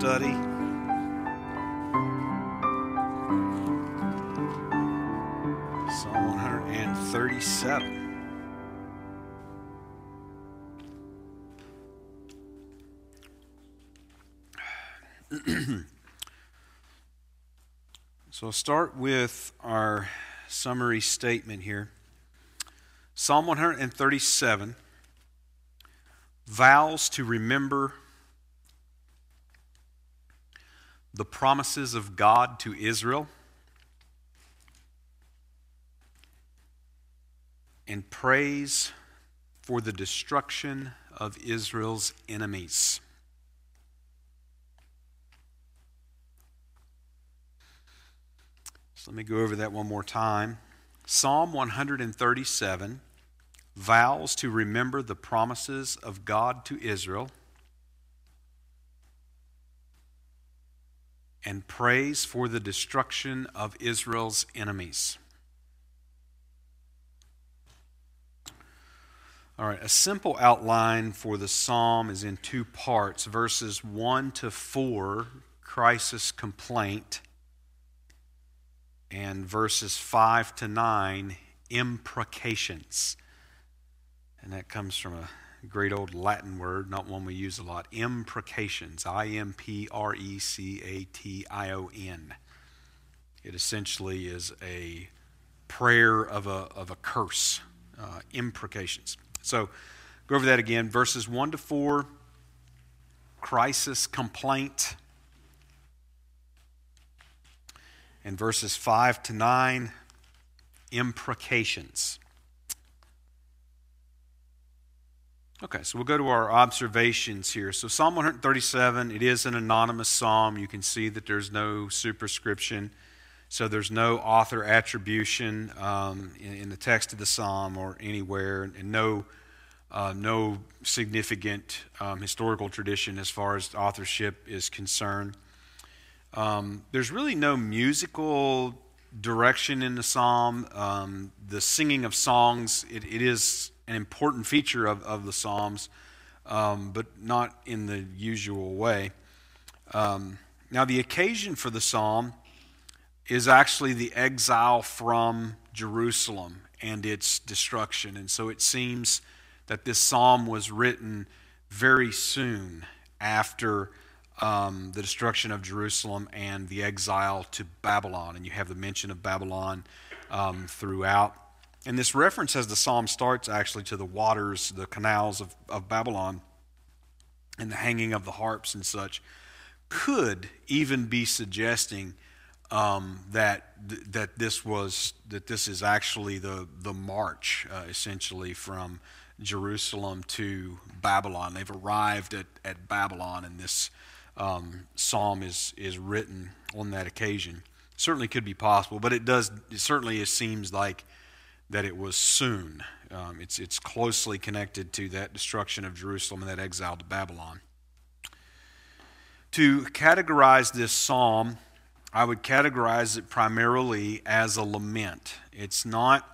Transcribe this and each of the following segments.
Study. Psalm 137. so I'll start with our summary statement here. Psalm 137 vows to remember the promises of God to Israel and prays for the destruction of Israel's enemies. So let me go over that one more time. Psalm 137 vows to remember the promises of God to Israel and prays for the destruction of Israel's enemies. All right, a simple outline for the psalm is in two parts verses 1 to 4, crisis complaint, and verses 5 to 9, imprecations. And that comes from a great old Latin word, not one we use a lot imprecations. I M P R E C A T I O N. It essentially is a prayer of a, of a curse, uh, imprecations. So go over that again. Verses 1 to 4, crisis, complaint. And verses 5 to 9, imprecations. Okay, so we'll go to our observations here. So, Psalm 137, it is an anonymous psalm. You can see that there's no superscription. So, there's no author attribution um, in, in, the text of the psalm or anywhere, and no, uh, no significant um, historical tradition as far as authorship is concerned. Um, there's really no musical direction in the psalm. Um, the singing of songs, it, it is an important feature of, of the Psalms, um, but not in the usual way. Um, now, the occasion for the psalm is actually the exile from Jerusalem and its destruction. And so it seems that this psalm was written very soon after um, the destruction of Jerusalem and the exile to Babylon. And you have the mention of Babylon um, throughout and this reference, as the psalm starts, actually to the waters, the canals of, of Babylon, and the hanging of the harps and such, could even be suggesting um, that that this was that this is actually the the march, uh, essentially from Jerusalem to Babylon. They've arrived at, at Babylon, and this um, psalm is is written on that occasion. Certainly could be possible, but it does. It certainly it seems like that it was soon. Um, it's, it's closely connected to that destruction of Jerusalem and that exile to Babylon. To categorize this psalm, I would categorize it primarily as a lament. It's not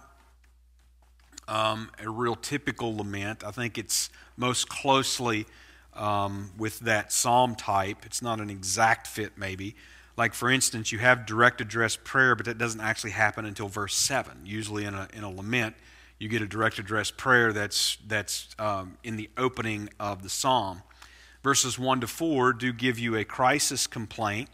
um, a real typical lament. I think it's most closely um, with that psalm type. It's not an exact fit, maybe, like, for instance, you have direct address prayer, but that doesn't actually happen until verse 7. Usually, in a, in a lament, you get a direct address prayer that's, that's um, in the opening of the psalm. Verses 1 to 4 do give you a crisis complaint,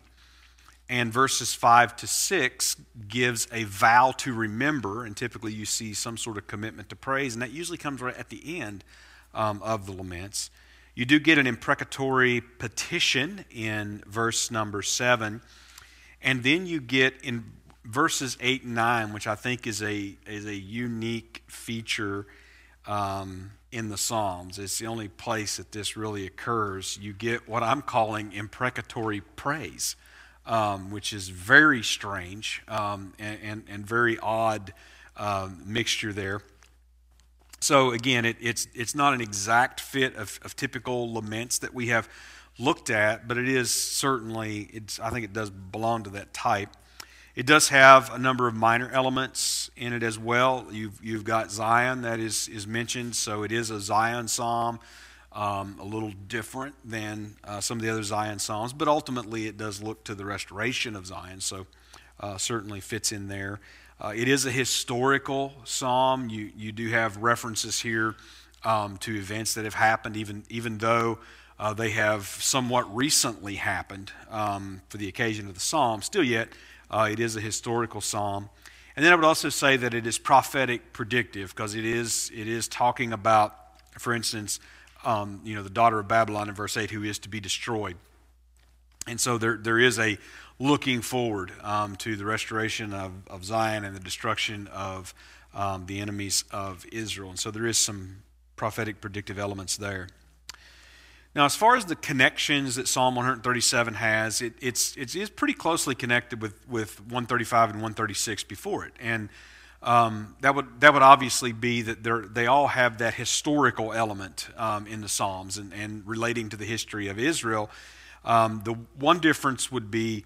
and verses 5 to 6 gives a vow to remember, and typically you see some sort of commitment to praise, and that usually comes right at the end um, of the laments. You do get an imprecatory petition in verse number 7. And then you get in verses 8 and 9, which I think is a, is a unique feature um, in the Psalms. It's the only place that this really occurs. You get what I'm calling imprecatory praise, um, which is very strange um, and, and, and, very odd um, mixture there. So again, it, it's it's not an exact fit of, of typical laments that we have looked at, but it is certainly it's I think it does belong to that type. It does have a number of minor elements in it as well. You've you've got Zion that is is mentioned, so it is a Zion psalm. um, a little different than uh, some of the other Zion Psalms, but ultimately it does look to the restoration of Zion, so uh, certainly fits in there. Uh, it is a historical psalm. You, you do have references here um, to events that have happened, even, even though uh, they have somewhat recently happened um, for the occasion of the psalm. Still, yet, uh, it is a historical psalm. And then I would also say that it is prophetic predictive because it is, it is talking about, for instance, um, you know, the daughter of Babylon in verse 8 who is to be destroyed. And so there, there is a looking forward um, to the restoration of, of Zion and the destruction of um, the enemies of Israel. And so there is some prophetic predictive elements there. Now, as far as the connections that Psalm 137 has, it, it's, it's, it's pretty closely connected with, with 135 and 136 before it. And um, that, would, that would obviously be that they all have that historical element um, in the Psalms and, and relating to the history of Israel. Um, the one difference would be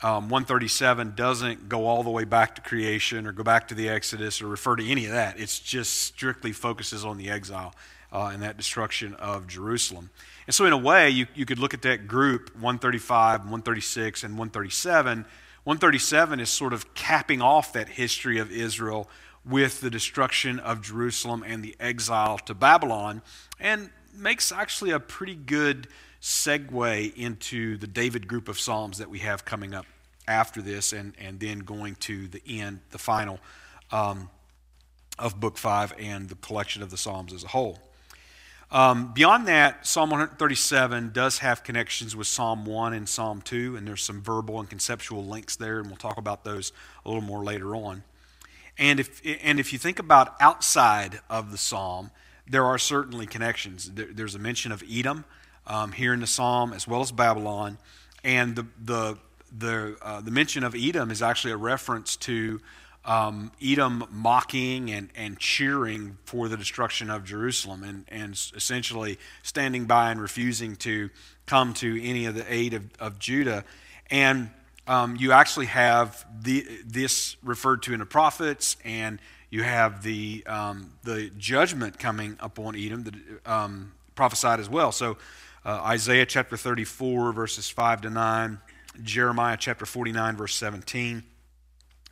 um, 137 doesn't go all the way back to creation or go back to the Exodus or refer to any of that. It's just strictly focuses on the exile uh, and that destruction of Jerusalem. And so, in a way, you, you could look at that group 135, 136, and 137. 137 is sort of capping off that history of Israel with the destruction of Jerusalem and the exile to Babylon, and makes actually a pretty good segue into the David group of Psalms that we have coming up after this, and, and then going to the end, the final um, of Book 5 and the collection of the Psalms as a whole. Um, beyond that, Psalm 137 does have connections with Psalm 1 and Psalm 2, and there's some verbal and conceptual links there, and we'll talk about those a little more later on. And if, and if you think about outside of the psalm, there are certainly connections. There, there's a mention of Edom um, here in the psalm, as well as Babylon, and the, the, the, uh, the mention of Edom is actually a reference to um, Edom mocking and, and cheering for the destruction of Jerusalem and, and essentially standing by and refusing to come to any of the aid of, of Judah. And um, you actually have the, this referred to in the prophets, and you have the, um, the judgment coming upon Edom, the, um, prophesied as well. So uh, Isaiah chapter 34, verses 5 to 9, Jeremiah chapter 49, verse 17.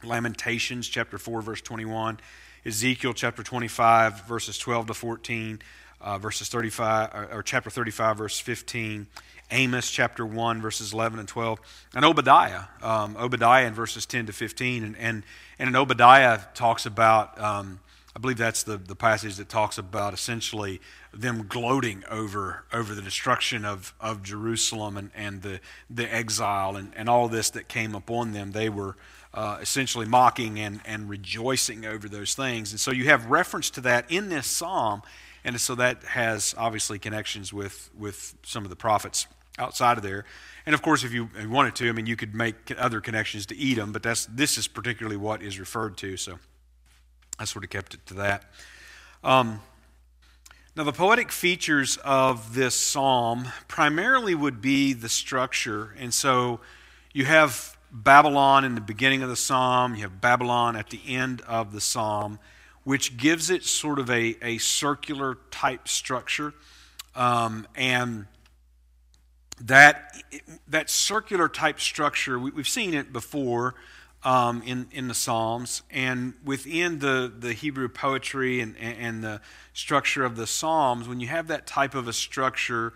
Lamentations chapter 4, verse 21, Ezekiel chapter 25, verses 12 to 14, uh, verses 35, or, or, chapter 35, verse 15, Amos chapter 1, verses 11 and 12, and Obadiah, um, Obadiah in verses 10 to 15. And, and, and in Obadiah talks about, um, I believe that's the, the passage that talks about essentially them gloating over, over the destruction of, of Jerusalem and, and the, the exile and, and all this that came upon them. They were uh, essentially mocking and, and rejoicing over those things. And so you have reference to that in this psalm, and so that has obviously connections with, with some of the prophets outside of there. And of course, if you wanted to, I mean, you could make other connections to Edom, but that's, this is particularly what is referred to, so I sort of kept it to that. Um, now, the poetic features of this psalm primarily would be the structure, and so you have Babylon in the beginning of the psalm, you have Babylon at the end of the psalm, which gives it sort of a, a circular type structure. Um, and that, that circular type structure, we, have seen it before um, in, in the Psalms, and within the, the Hebrew poetry and, and the structure of the Psalms, when you have that type of a structure,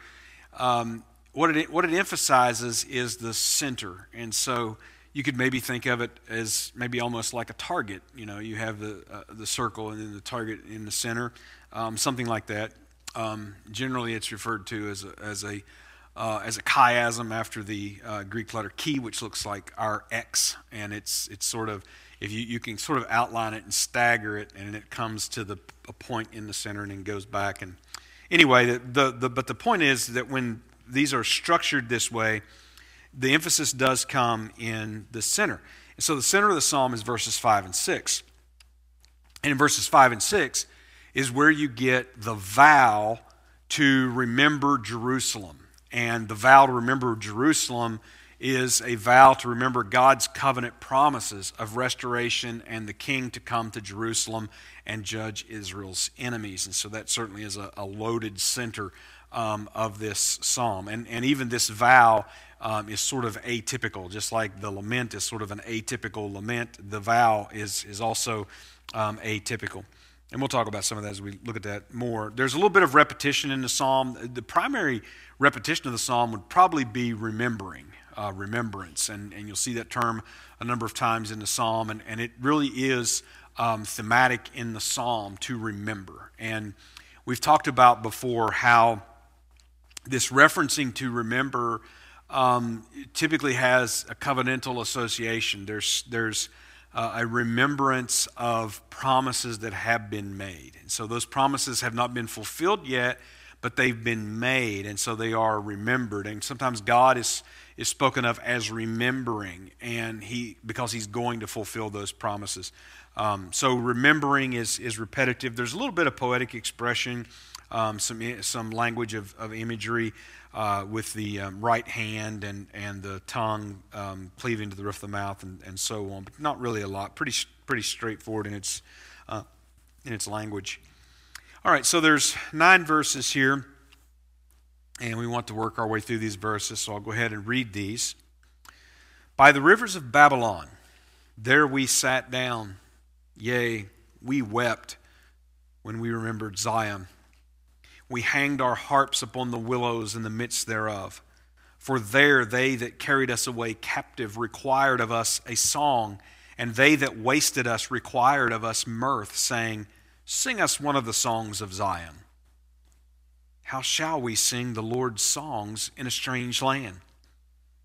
um, what it, what it emphasizes is the center. And so you could maybe think of it as maybe almost like a target. You know, you have the, uh, the circle and then the target in the center, um, something like that. Um, generally, it's referred to as a, as a, uh, as a chiasm after the uh, Greek letter chi, which looks like our X. And it's, it's sort of, if you, you can sort of outline it and stagger it, and it comes to the, a point in the center and then goes back. And anyway, the, the, the but the point is that when these are structured this way, the emphasis does come in the center. And so the center of the psalm is verses 5 and 6. And in verses 5 and 6 is where you get the vow to remember Jerusalem. And the vow to remember Jerusalem is a vow to remember God's covenant promises of restoration and the king to come to Jerusalem and judge Israel's enemies. And so that certainly is a, a loaded center um, of this psalm. And, and even this vow um, is sort of atypical, just like the lament is sort of an atypical lament, the vow is, is also um, atypical. And we'll talk about some of that as we look at that more. There's a little bit of repetition in the psalm. The primary repetition of the psalm would probably be remembering, uh, remembrance. And, and you'll see that term a number of times in the psalm. And, and it really is um, thematic in the psalm to remember. And we've talked about before how this referencing to remember um, typically has a covenantal association. There's, there's uh, a remembrance of promises that have been made. And so those promises have not been fulfilled yet, but they've been made, and so they are remembered. And sometimes God is, is spoken of as remembering, and he because He's going to fulfill those promises. Um, so remembering is, is repetitive. There's a little bit of poetic expression, um, some, some language of, of imagery uh, with the um, right hand and, and the tongue um, cleaving to the roof of the mouth and, and so on, but not really a lot. Pretty, pretty straightforward in its, uh, in its language. All right, so there's nine verses here, and we want to work our way through these verses, so I'll go ahead and read these. By the rivers of Babylon, there we sat down, yea, we wept when we remembered Zion we hanged our harps upon the willows in the midst thereof. For there they that carried us away captive required of us a song, and they that wasted us required of us mirth, saying, Sing us one of the songs of Zion. How shall we sing the Lord's songs in a strange land?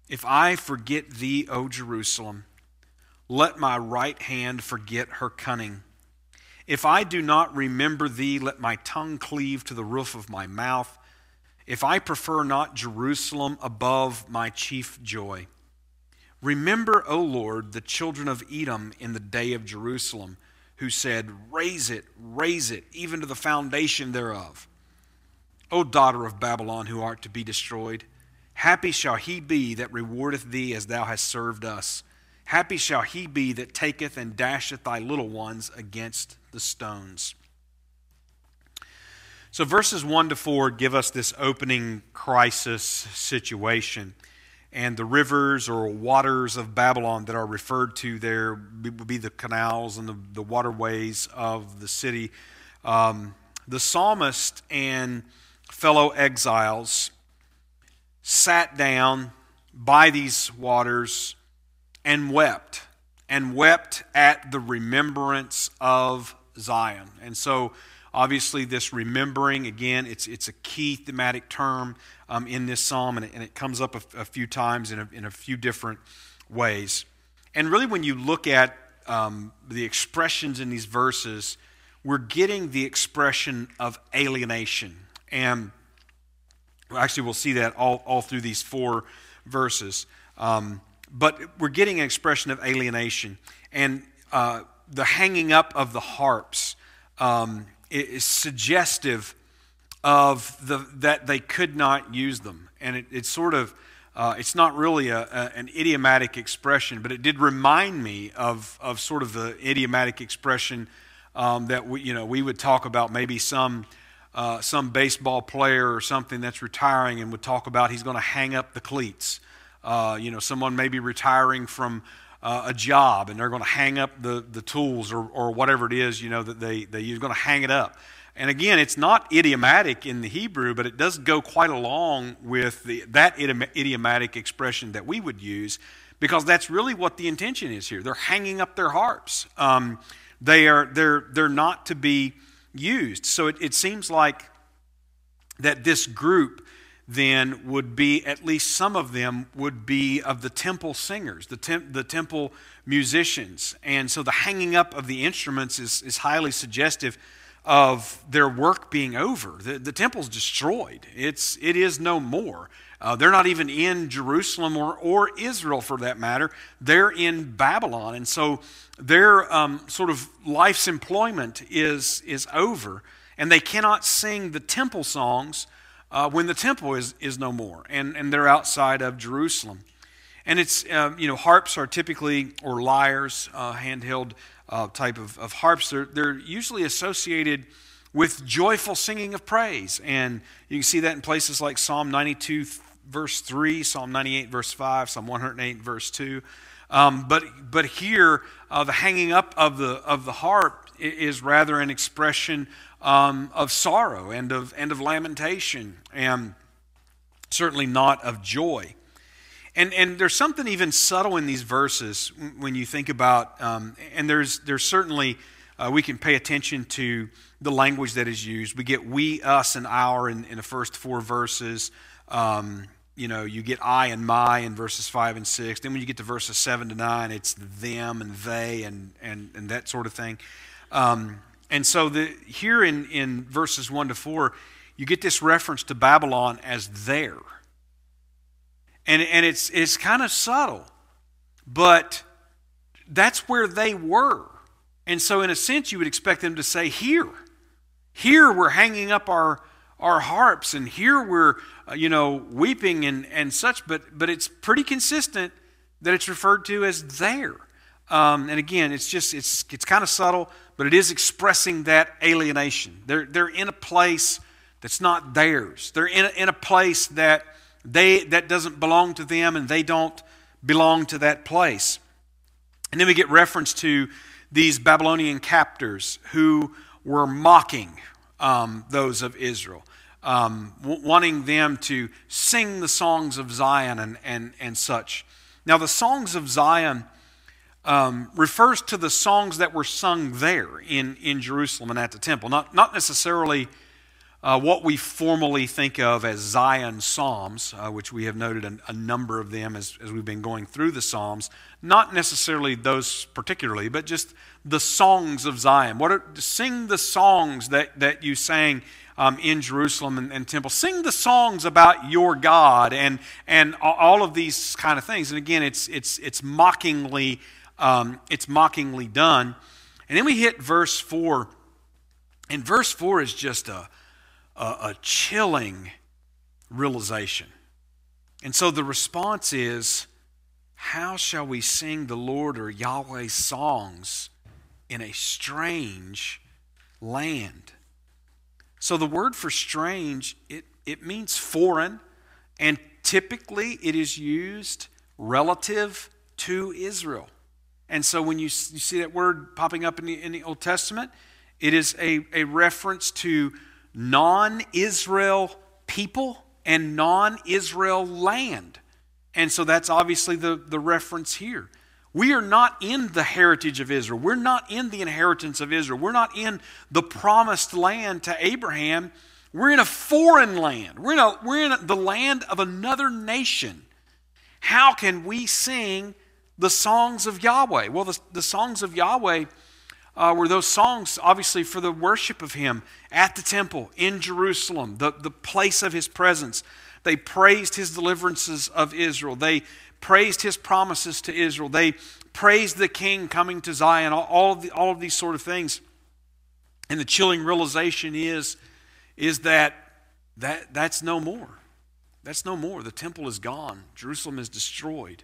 If I forget thee, O Jerusalem, let my right hand forget her cunning. If I do not remember thee, let my tongue cleave to the roof of my mouth. If I prefer not Jerusalem above my chief joy. Remember, O Lord, the children of Edom in the day of Jerusalem, who said, Raise it, raise it, even to the foundation thereof. O daughter of Babylon, who art to be destroyed, happy shall he be that rewardeth thee as thou hast served us. Happy shall he be that taketh and dasheth thy little ones against the stones. So, verses 1 to 4 give us this opening crisis situation. And the rivers or waters of Babylon that are referred to there would be the canals and the, the waterways of the city. Um, the psalmist and fellow exiles sat down by these waters and wept, and wept at the remembrance of Zion. And so, obviously, this remembering, again, it's, it's a key thematic term um, in this psalm, and it, and it comes up a, a few times in a, in a, few different ways. And really, when you look at um, the expressions in these verses, we're getting the expression of alienation. And actually, we'll see that all, all through these four verses. Um, but we're getting an expression of alienation. And uh, the hanging up of the harps um, is suggestive of the, that they could not use them. And it, it's sort of, uh, it's not really a, a, an idiomatic expression, but it did remind me of, of sort of the idiomatic expression um, that we, you know, we would talk about maybe some, uh, some baseball player or something that's retiring and would talk about he's going to hang up the cleats. Uh, you know, someone may be retiring from uh, a job and they're going to hang up the, the tools or, or whatever it is, you know, that they, they use, going to hang it up. And again, it's not idiomatic in the Hebrew, but it does go quite along with the, that idiomatic expression that we would use because that's really what the intention is here. They're hanging up their harps. Um, they are, they're, they're not to be used. So it, it seems like that this group then would be, at least some of them would be of the temple singers, the, tem- the temple musicians. And so the hanging up of the instruments is, is highly suggestive of their work being over. The, the temple's destroyed, it's, it is no more. Uh, they're not even in Jerusalem or, or Israel for that matter. They're in Babylon. And so their um, sort of life's employment is, is over. And they cannot sing the temple songs uh, when the temple is, is no more and, and they're outside of Jerusalem. And it's, um, you know, harps are typically, or lyres, uh, handheld uh, type of, of harps, they're, they're usually associated with joyful singing of praise. And you can see that in places like Psalm 92, verse 3, Psalm 98, verse 5, Psalm 108, verse 2. Um, but, but here, uh, the hanging up of the, of the harp is rather an expression um, of sorrow and of, and of lamentation, and certainly not of joy. And, and there's something even subtle in these verses when you think about, um, and there's, there's certainly, uh, we can pay attention to the language that is used. We get we, us, and our in, in the first four verses. Um, you know, you get I and my in verses 5 and 6. Then when you get to verses 7 to 9, it's them and they and, and, and that sort of thing. Um, and so the, here in, in verses 1 to 4, you get this reference to Babylon as there. And, and it's, it's kind of subtle, but that's where they were. And so, in a sense, you would expect them to say, Here. Here we're hanging up our, our harps, and here we're, uh, you know, weeping and, and such, but, but it's pretty consistent that it's referred to as there. Um, and again, it's just, it's, it's kind of subtle, but it is expressing that alienation. They're, they're in a place that's not theirs. They're in a, in a place that they that doesn't belong to them and they don't belong to that place. And then we get reference to these Babylonian captors who were mocking um, those of Israel, um, w- wanting them to sing the songs of Zion and, and, and such. Now, the songs of Zion um, refers to the songs that were sung there in, in Jerusalem and at the temple, not, not necessarily uh, what we formally think of as Zion Psalms, uh, which we have noted a, a, number of them as, as we've been going through the Psalms, not necessarily those particularly, but just the songs of Zion. What are, sing the songs that, that you sang um, in Jerusalem and, and, temple. Sing the songs about your God and, and all of these kind of things. And again, it's, it's, it's, mockingly, um, it's mockingly done. And then we hit verse 4. And verse 4 is just a a, chilling realization. And so the response is how shall we sing the Lord or Yahweh's songs in a strange land? So the word for strange, it, it means foreign, and typically it is used relative to Israel. And so when you, you see that word popping up in the, in the Old Testament, it is a, a reference to non Israel people and non Israel land. And so that's obviously the, the reference here. We are not in the heritage of Israel. We're not in the inheritance of Israel. We're not in the promised land to Abraham. We're in a foreign land. We're in, a, we're in the land of another nation. How can we sing the songs of Yahweh? Well, the, the songs of Yahweh uh, were those songs, obviously, for the worship of Him at the temple in Jerusalem, the, the place of His presence. They praised His deliverances of Israel. They praised His promises to Israel. They praised the King coming to Zion, all, all, the, all of these sort of things. And the chilling realization is, is that, that that's no more. That's no more. The temple is gone, Jerusalem is destroyed.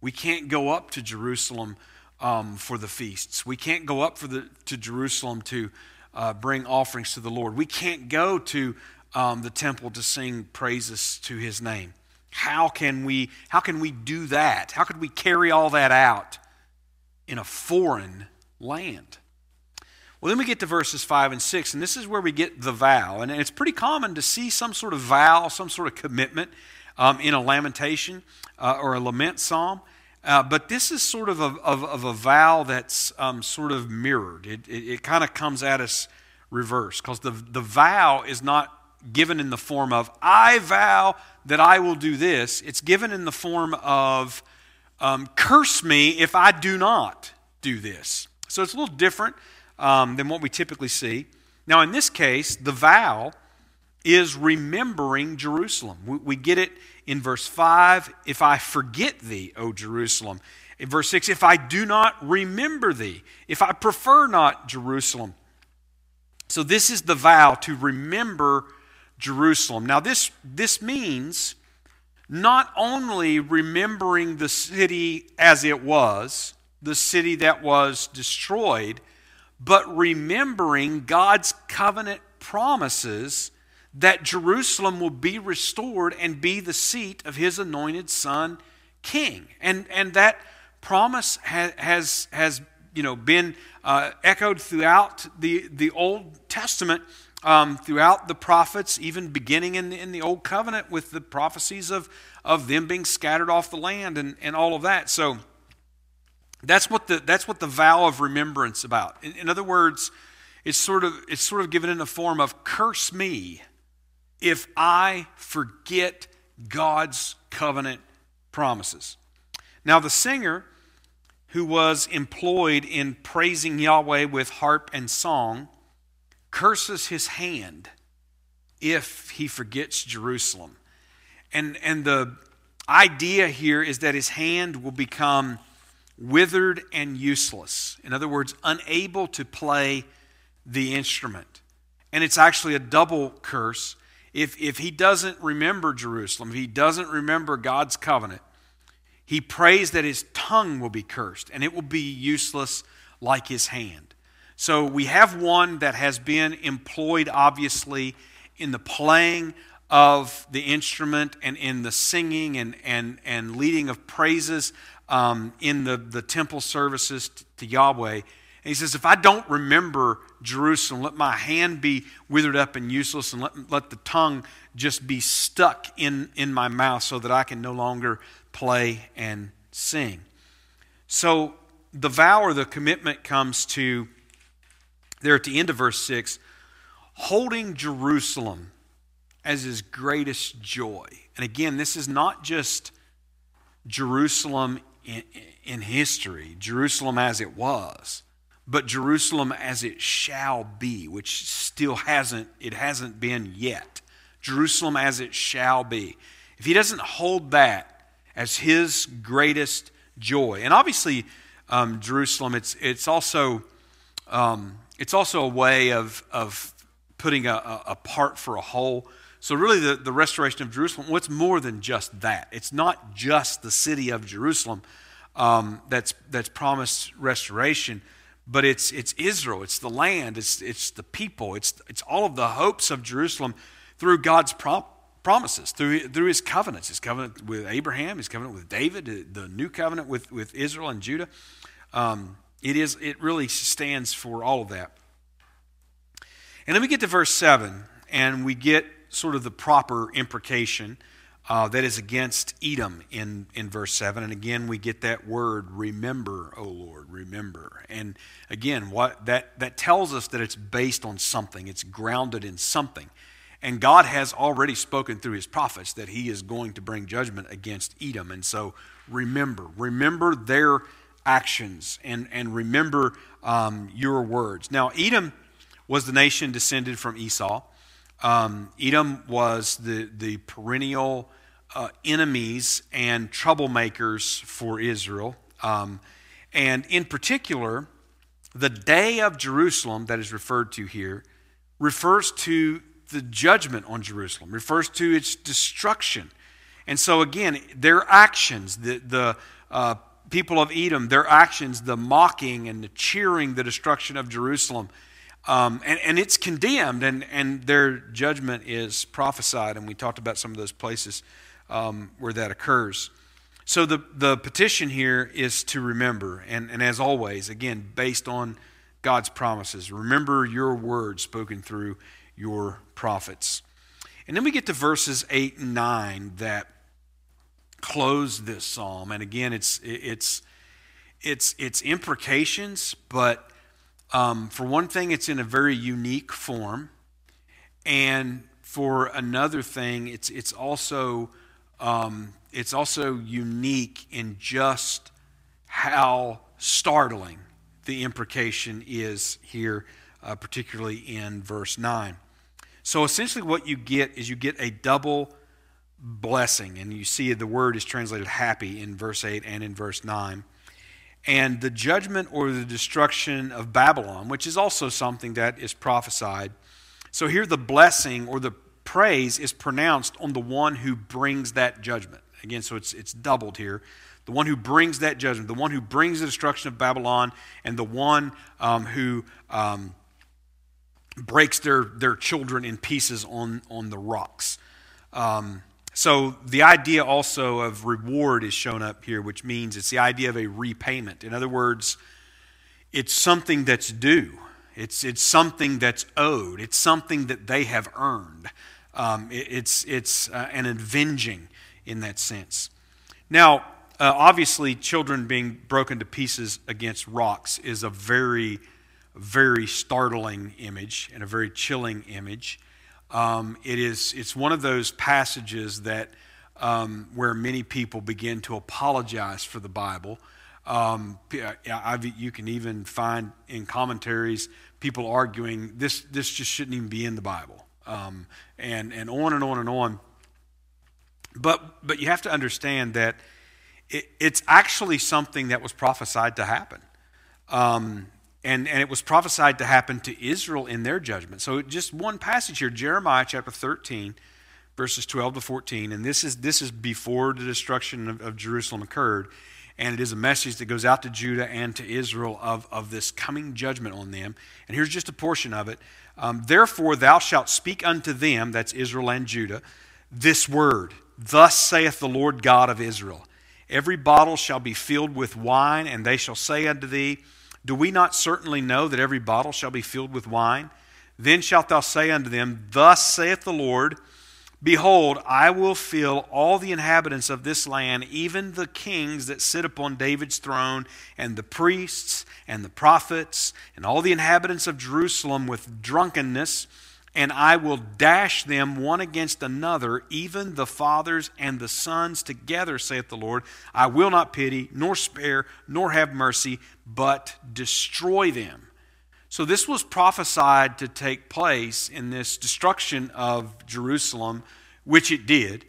We can't go up to Jerusalem um, for the feasts. We can't go up for the, to Jerusalem to uh, bring offerings to the Lord. We can't go to um, the temple to sing praises to his name. How can we how can we do that? How could we carry all that out in a foreign land? Well, then we get to verses 5 and 6, and this is where we get the vow. And it's pretty common to see some sort of vow, some sort of commitment um, in a lamentation uh, or a lament psalm. Uh, but this is sort of a, of, of a vow that's um, sort of mirrored. It, it, it kind of comes at us reverse because the, the vow is not given in the form of, I vow that I will do this. It's given in the form of, um, curse me if I do not do this. So it's a little different um, than what we typically see. Now, in this case, the vow is remembering Jerusalem. We, we get it in verse 5 if I forget thee, O Jerusalem. In verse 6, if I do not remember thee, if I prefer not Jerusalem. So, this is the vow to remember Jerusalem. Now, this, this means not only remembering the city as it was, the city that was destroyed, but remembering God's covenant promises that Jerusalem will be restored and be the seat of his anointed son, king. And, and that promise has, has, has you know, been uh, echoed throughout the, the Old Testament, um, throughout the prophets, even beginning in the, in the Old Covenant with the prophecies of, of them being scattered off the land and, and all of that. So that's what the, that's what the vow of remembrance about. In, in other words, it's sort, of, it's sort of given in the form of curse me if I forget God's covenant promises. Now, the singer who was employed in praising Yahweh with harp and song curses his hand if he forgets Jerusalem. And, and the idea here is that his hand will become withered and useless. In other words, unable to play the instrument. And it's actually a double curse. If, if he doesn't remember Jerusalem, if he doesn't remember God's covenant, he prays that his tongue will be cursed and it will be useless like his hand. So we have one that has been employed, obviously, in the playing of the instrument and in the singing and, and, and leading of praises um, in the, the temple services to Yahweh. And he says, If I don't remember Jerusalem, let my hand be withered up and useless, and let, let the tongue just be stuck in, in my mouth so that I can no longer play, and sing. So the vow or the commitment comes to, there at the end of verse 6, holding Jerusalem as his greatest joy. And again, this is not just Jerusalem in, in history, Jerusalem as it was, but Jerusalem as it shall be, which still hasn't, it hasn't been yet. Jerusalem as it shall be. If he doesn't hold that, as his greatest joy. And obviously, um, Jerusalem, it's, it's, also, um, it's also a way of, of putting a, a, part for a whole. So, really, the, the restoration of Jerusalem, what's well, more than just that? It's not just the city of Jerusalem um, that's, that's promised restoration, but it's, it's Israel, it's the land, it's, it's the people, it's, it's all of the hopes of Jerusalem through God's prom- promises through, through his covenants his covenant with abraham his covenant with david the new covenant with, with israel and judah. Um, it is it really stands for all of that. And then we get to verse 7 and we get sort of the proper imprecation uh, that is against edom in, in verse 7 and again we get that word remember o lord remember and again what that that tells us that it's based on something it's grounded in something and God has already spoken through his prophets that he is going to bring judgment against Edom. And so remember, remember their actions and, and remember um, your words. Now, Edom was the nation descended from Esau. Um, Edom was the, the perennial uh, enemies and troublemakers for Israel. Um, and in particular, the day of Jerusalem that is referred to here refers to the judgment on Jerusalem, refers to its destruction. And so, again, their actions, the, the uh, people of Edom, their actions, the mocking and the cheering the destruction of Jerusalem, um, and, and it's condemned, and, and their judgment is prophesied. And we talked about some of those places um, where that occurs. So, the, the petition here is to remember, and, and as always, again, based on God's promises, remember your words spoken through your prophets. And then we get to verses 8 and 9 that close this psalm. And again, it's, it's, it's, it's imprecations, but um, for one thing, it's in a very unique form. And for another thing, it's, it's, also, um, it's also unique in just how startling the imprecation is here, uh, particularly in verse 9. So essentially, what you get is you get a double blessing. And you see the word is translated happy in verse 8 and in verse 9. And the judgment or the destruction of Babylon, which is also something that is prophesied. So here, the blessing or the praise is pronounced on the one who brings that judgment. Again, so it's, it's doubled here. The one who brings that judgment, the one who brings the destruction of Babylon, and the one um, who. Um, breaks their, their children in pieces on, on the rocks. Um, so the idea also of reward is shown up here, which means it's the idea of a repayment. In other words, it's something that's due. It's, it's something that's owed. It's something that they have earned. Um, it, it's it's uh, an avenging in that sense. Now, uh, obviously, children being broken to pieces against rocks is a very, very startling image and a very chilling image. Um, it is, it's one of those passages that um, where many people begin to apologize for the Bible. Um, you can even find in commentaries people arguing this, this just shouldn't even be in the Bible, um, and, and on and on and on. But, but you have to understand that it, it's actually something that was prophesied to happen. Um, and, and it was prophesied to happen to Israel in their judgment. So just one passage here, Jeremiah chapter 13, verses 12 to 14. And this is, this is before the destruction of, of Jerusalem occurred. And it is a message that goes out to Judah and to Israel of, of this coming judgment on them. And here's just a portion of it. Um, Therefore, thou shalt speak unto them, that's Israel and Judah, this word Thus saith the Lord God of Israel Every bottle shall be filled with wine, and they shall say unto thee, do we not certainly know that every bottle shall be filled with wine? Then shalt thou say unto them, Thus saith the Lord, Behold, I will fill all the inhabitants of this land, even the kings that sit upon David's throne, and the priests, and the prophets, and all the inhabitants of Jerusalem with drunkenness and I will dash them one against another, even the fathers and the sons together, saith the Lord. I will not pity, nor spare, nor have mercy, but destroy them. So, this was prophesied to take place in this destruction of Jerusalem, which it did.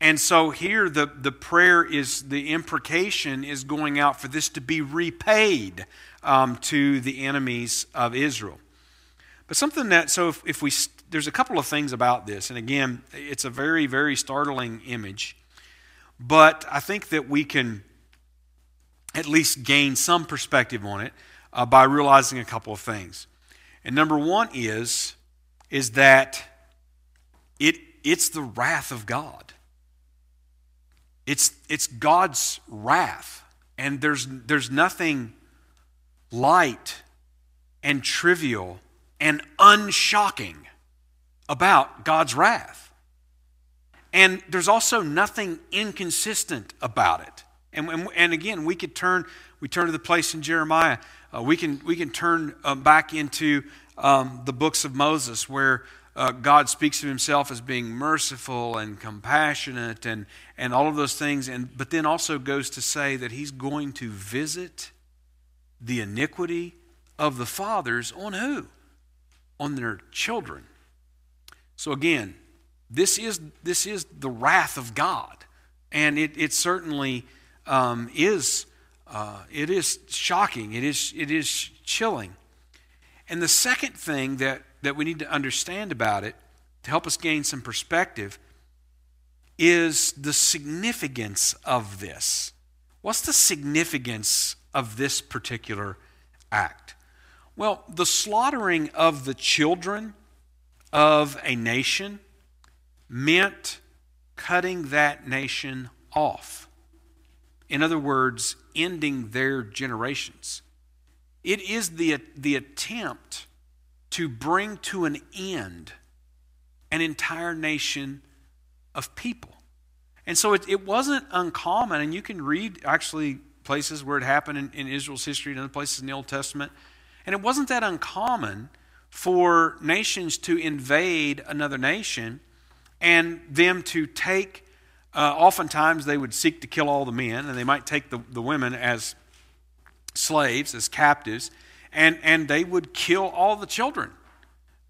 And so, here the, the prayer is, the imprecation is going out for this to be repaid um, to the enemies of Israel. But something that, so if, if we, there's a couple of things about this, and again, it's a very, very startling image, but I think that we can at least gain some perspective on it uh, by realizing a couple of things. And number one is, is that it, it's the wrath of God. It's, it's God's wrath. And there's, there's nothing light and trivial and unshocking about God's wrath. And there's also nothing inconsistent about it. And, and, and again, we could turn, we turn to the place in Jeremiah. Uh, we, can, we can turn uh, back into um, the books of Moses where uh, God speaks of himself as being merciful and compassionate and, and all of those things. And, but then also goes to say that he's going to visit the iniquity of the fathers on who? On their children. So again, this is, this is the wrath of God. And it, it certainly um, is, uh, it is shocking. It is, it is chilling. And the second thing that, that we need to understand about it to help us gain some perspective is the significance of this. What's the significance of this particular act? Well, the slaughtering of the children of a nation meant cutting that nation off. In other words, ending their generations. It is the, the attempt to bring to an end an entire nation of people. And so it, it wasn't uncommon, and you can read actually places where it happened in, in Israel's history and other places in the Old Testament and it wasn't that uncommon for nations to invade another nation and them to take, uh, oftentimes they would seek to kill all the men, and they might take the, the women as slaves, as captives, and, and they would kill all the children.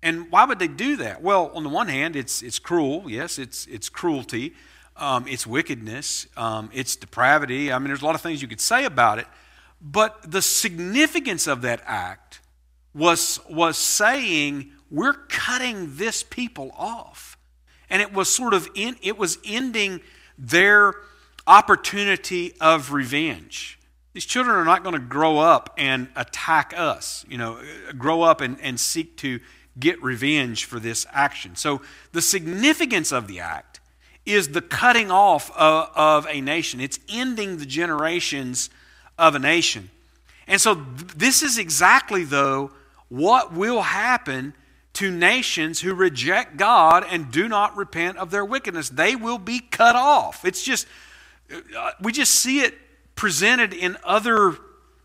And why would they do that? Well, on the one hand, it's, it's cruel. Yes, it's, it's cruelty. Um, it's wickedness. Um, it's depravity. I mean, there's a lot of things you could say about it. But the significance of that act was, was saying, we're cutting this people off. And it was sort of in, it was ending their opportunity of revenge. These children are not going to grow up and attack us, you know, grow up and, and seek to get revenge for this action. So, the significance of the act is the cutting off of, of a nation, it's ending the generations of a nation. And so, this is exactly, though, what will happen to nations who reject God and do not repent of their wickedness. They will be cut off. It's just, uh, we just see it presented in other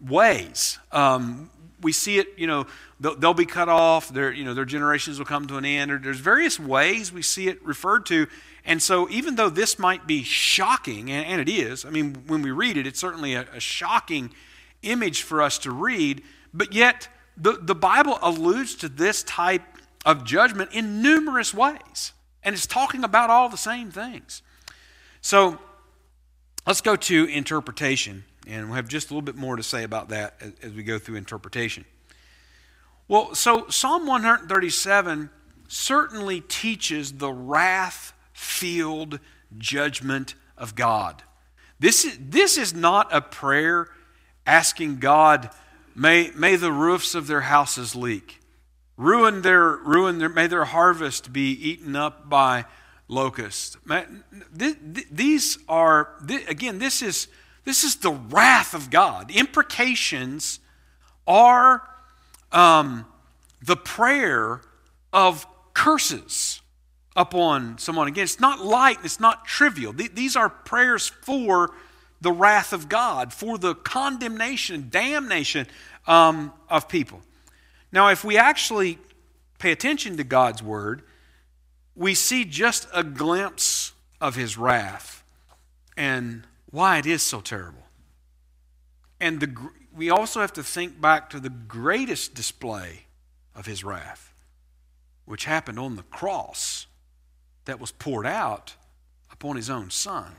ways. Um, we see it, you know, they'll, they'll, be cut off. Their, you know, their generations will come to an end. There's various ways we see it referred to. And so, even though this might be shocking, and, and it is, I mean, when we read it, it's certainly a, a shocking image for us to read, but yet the, the Bible alludes to this type of judgment in numerous ways. And it's talking about all the same things. So, let's go to interpretation. And we'll have just a little bit more to say about that as, as we go through interpretation. Well, so Psalm 137 certainly teaches the wrath filled judgment of God. This is, this is not a prayer asking God, may, may the roofs of their houses leak. Ruin their, ruin their, may their harvest be eaten up by locusts. These are, again, this is this is the wrath of God. Imprecations are um, the prayer of curses upon someone. Again, it's not light, it's not trivial. These are prayers for the wrath of God, for the condemnation, damnation um, of people. Now, if we actually pay attention to God's word, we see just a glimpse of his wrath. And why it is so terrible. And the, we also have to think back to the greatest display of his wrath, which happened on the cross that was poured out upon his own son.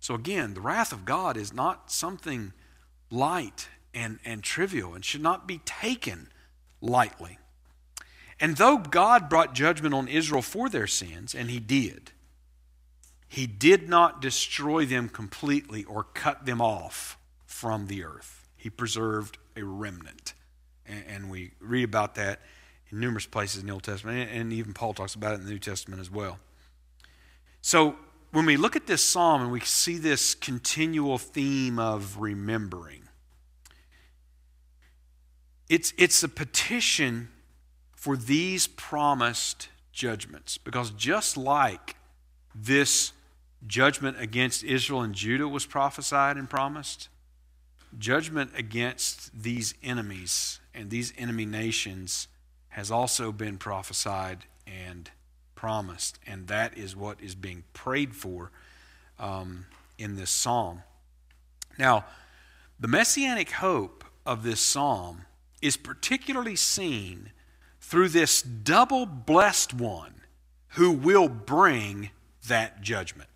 So, again, the wrath of God is not something light and, and trivial and should not be taken lightly. And though God brought judgment on Israel for their sins, and he did, he did not destroy them completely or cut them off from the earth. He preserved a remnant. And, we read about that in numerous places in the Old Testament, and even Paul talks about it in the New Testament as well. So when we look at this psalm and we see this continual theme of remembering, it's, it's a petition for these promised judgments. Because just like this judgment against Israel and Judah was prophesied and promised. Judgment against these enemies and these enemy nations has also been prophesied and promised. And that is what is being prayed for um, in this psalm. Now, the messianic hope of this psalm is particularly seen through this double blessed one who will bring that judgment.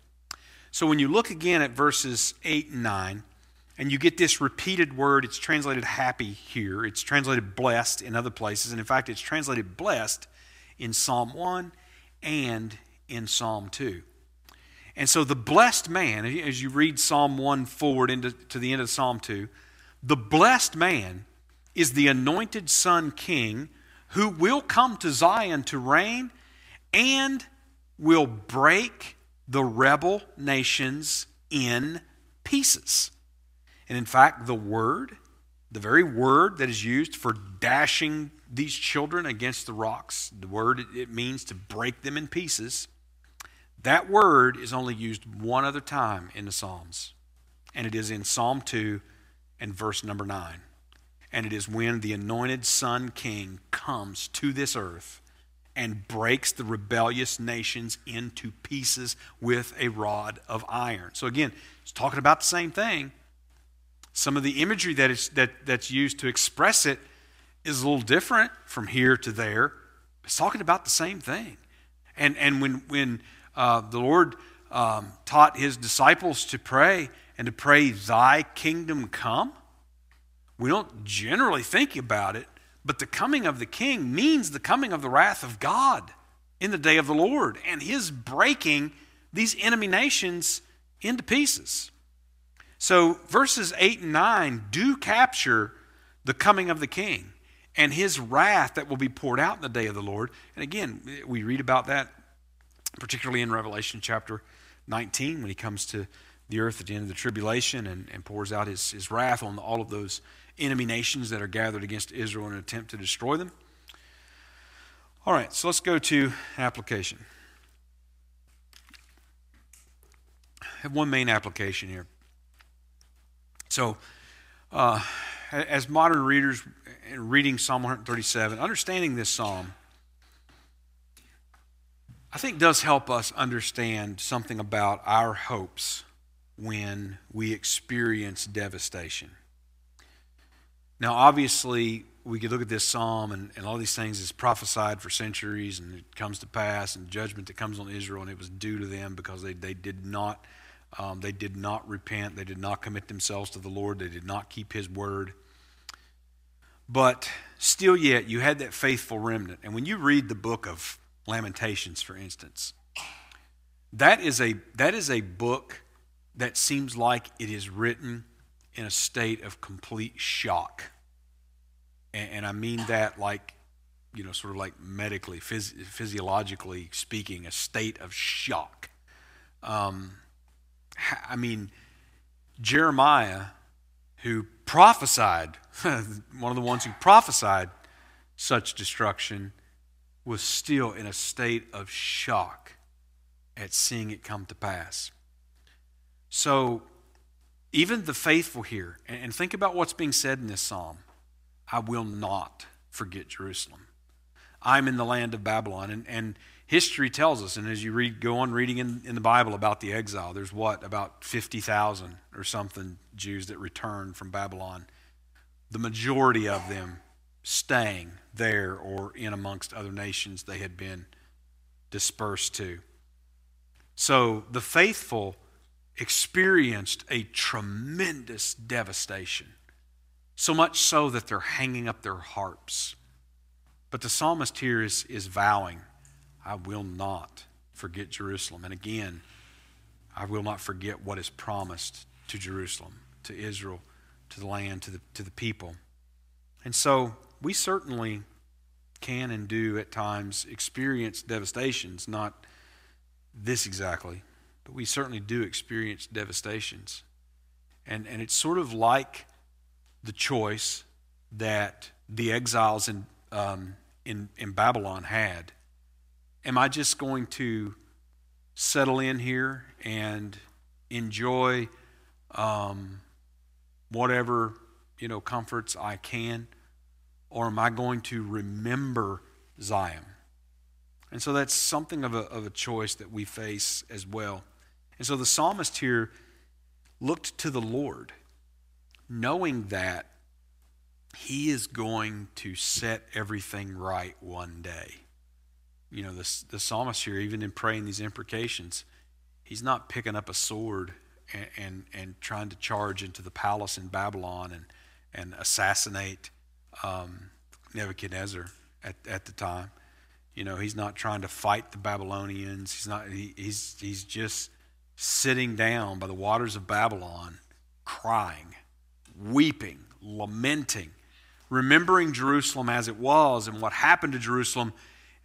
So when you look again at verses 8 and 9, and you get this repeated word, it's translated happy here, it's translated blessed in other places, and in fact, it's translated blessed in Psalm 1 and in Psalm 2. And so the blessed man, as you read Psalm 1 forward into to the end of Psalm 2, the blessed man is the anointed son king who will come to Zion to reign and will break the rebel nations in pieces. And in fact, the word, the very word that is used for dashing these children against the rocks, the word it means to break them in pieces, that word is only used one other time in the Psalms. And it is in Psalm 2 and verse number 9. And it is when the anointed Son King comes to this earth and breaks the rebellious nations into pieces with a rod of iron. So again, it's talking about the same thing. Some of the imagery that is that, that's used to express it is a little different from here to there. It's talking about the same thing. And and when when uh, the Lord um, taught his disciples to pray and to pray, "Thy kingdom come," we don't generally think about it but the coming of the king means the coming of the wrath of God in the day of the Lord and his breaking these enemy nations into pieces. So verses 8 and 9 do capture the coming of the king. and his wrath that will be poured out in the day of the Lord. And again, we read about that particularly in Revelation chapter 19 when he comes to the earth at the end of the tribulation and, and pours out his, his wrath on all of those enemy nations that are gathered against Israel in an attempt to destroy them. All right, so let's go to application. I have one main application here. So, uh, as modern readers reading Psalm 137, understanding this psalm, I think does help us understand something about our hopes when we experience devastation. Now, obviously, we could look at this psalm and, and all these things is prophesied for centuries and it comes to pass and judgment that comes on Israel and it was due to them because they, they did not um, they did not repent they did not commit themselves to the Lord they did not keep his word but still yet you had that faithful remnant and when you read the book of Lamentations for instance that is a that is a book that seems like it is written in a state of complete shock. And, and I mean that like, you know, sort of like medically, phys- physiologically speaking, a state of shock. Um, I mean, Jeremiah, who prophesied, one of the ones who prophesied such destruction, was still in a state of shock at seeing it come to pass. So, even the faithful here, and think about what's being said in this psalm I will not forget Jerusalem. I'm in the land of Babylon. And, and history tells us, and as you read, go on reading in, in the Bible about the exile, there's what, about 50,000 or something Jews that returned from Babylon. The majority of them staying there or in amongst other nations they had been dispersed to. So the faithful experienced a tremendous devastation, so much so that they're hanging up their harps. But the psalmist here is, is vowing, I will not forget Jerusalem. And again, I will not forget what is promised to Jerusalem, to Israel, to the land, to the, to the people. And so we certainly can and do at times experience devastations, not this exactly, but we certainly do experience devastations. And, and it's sort of like the choice that the exiles in, um, in, in Babylon had. Am I just going to settle in here and enjoy um, whatever you know comforts I can, or am I going to remember Zion? And so that's something of a, of a choice that we face as well. And so the psalmist here looked to the Lord, knowing that he is going to set everything right one day. You know, the, the psalmist here, even in praying these imprecations, he's not picking up a sword and, and, and trying to charge into the palace in Babylon and, and assassinate um, Nebuchadnezzar at, at the time. You know, he's not trying to fight the Babylonians. He's not. He, he's he's just sitting down by the waters of Babylon, crying, weeping, lamenting, remembering Jerusalem as it was and what happened to Jerusalem,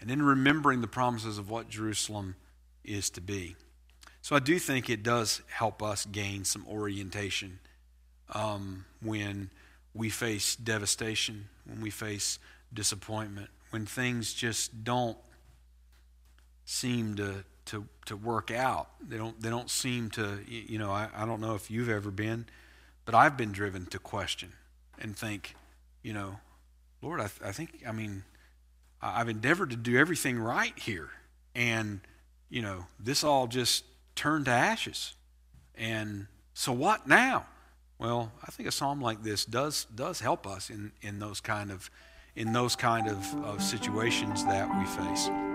and then remembering the promises of what Jerusalem is to be. So I do think it does help us gain some orientation um, when we face devastation, when we face disappointment, when things just don't seem to to to work out. They don't they don't seem to you know I, I don't know if you've ever been, but I've been driven to question and think, you know, Lord, I, th- I think I mean I've endeavored to do everything right here, and you know this all just turned to ashes, and so what now? Well, I think a psalm like this does does help us in in those kind of in those kind of, of situations that we face.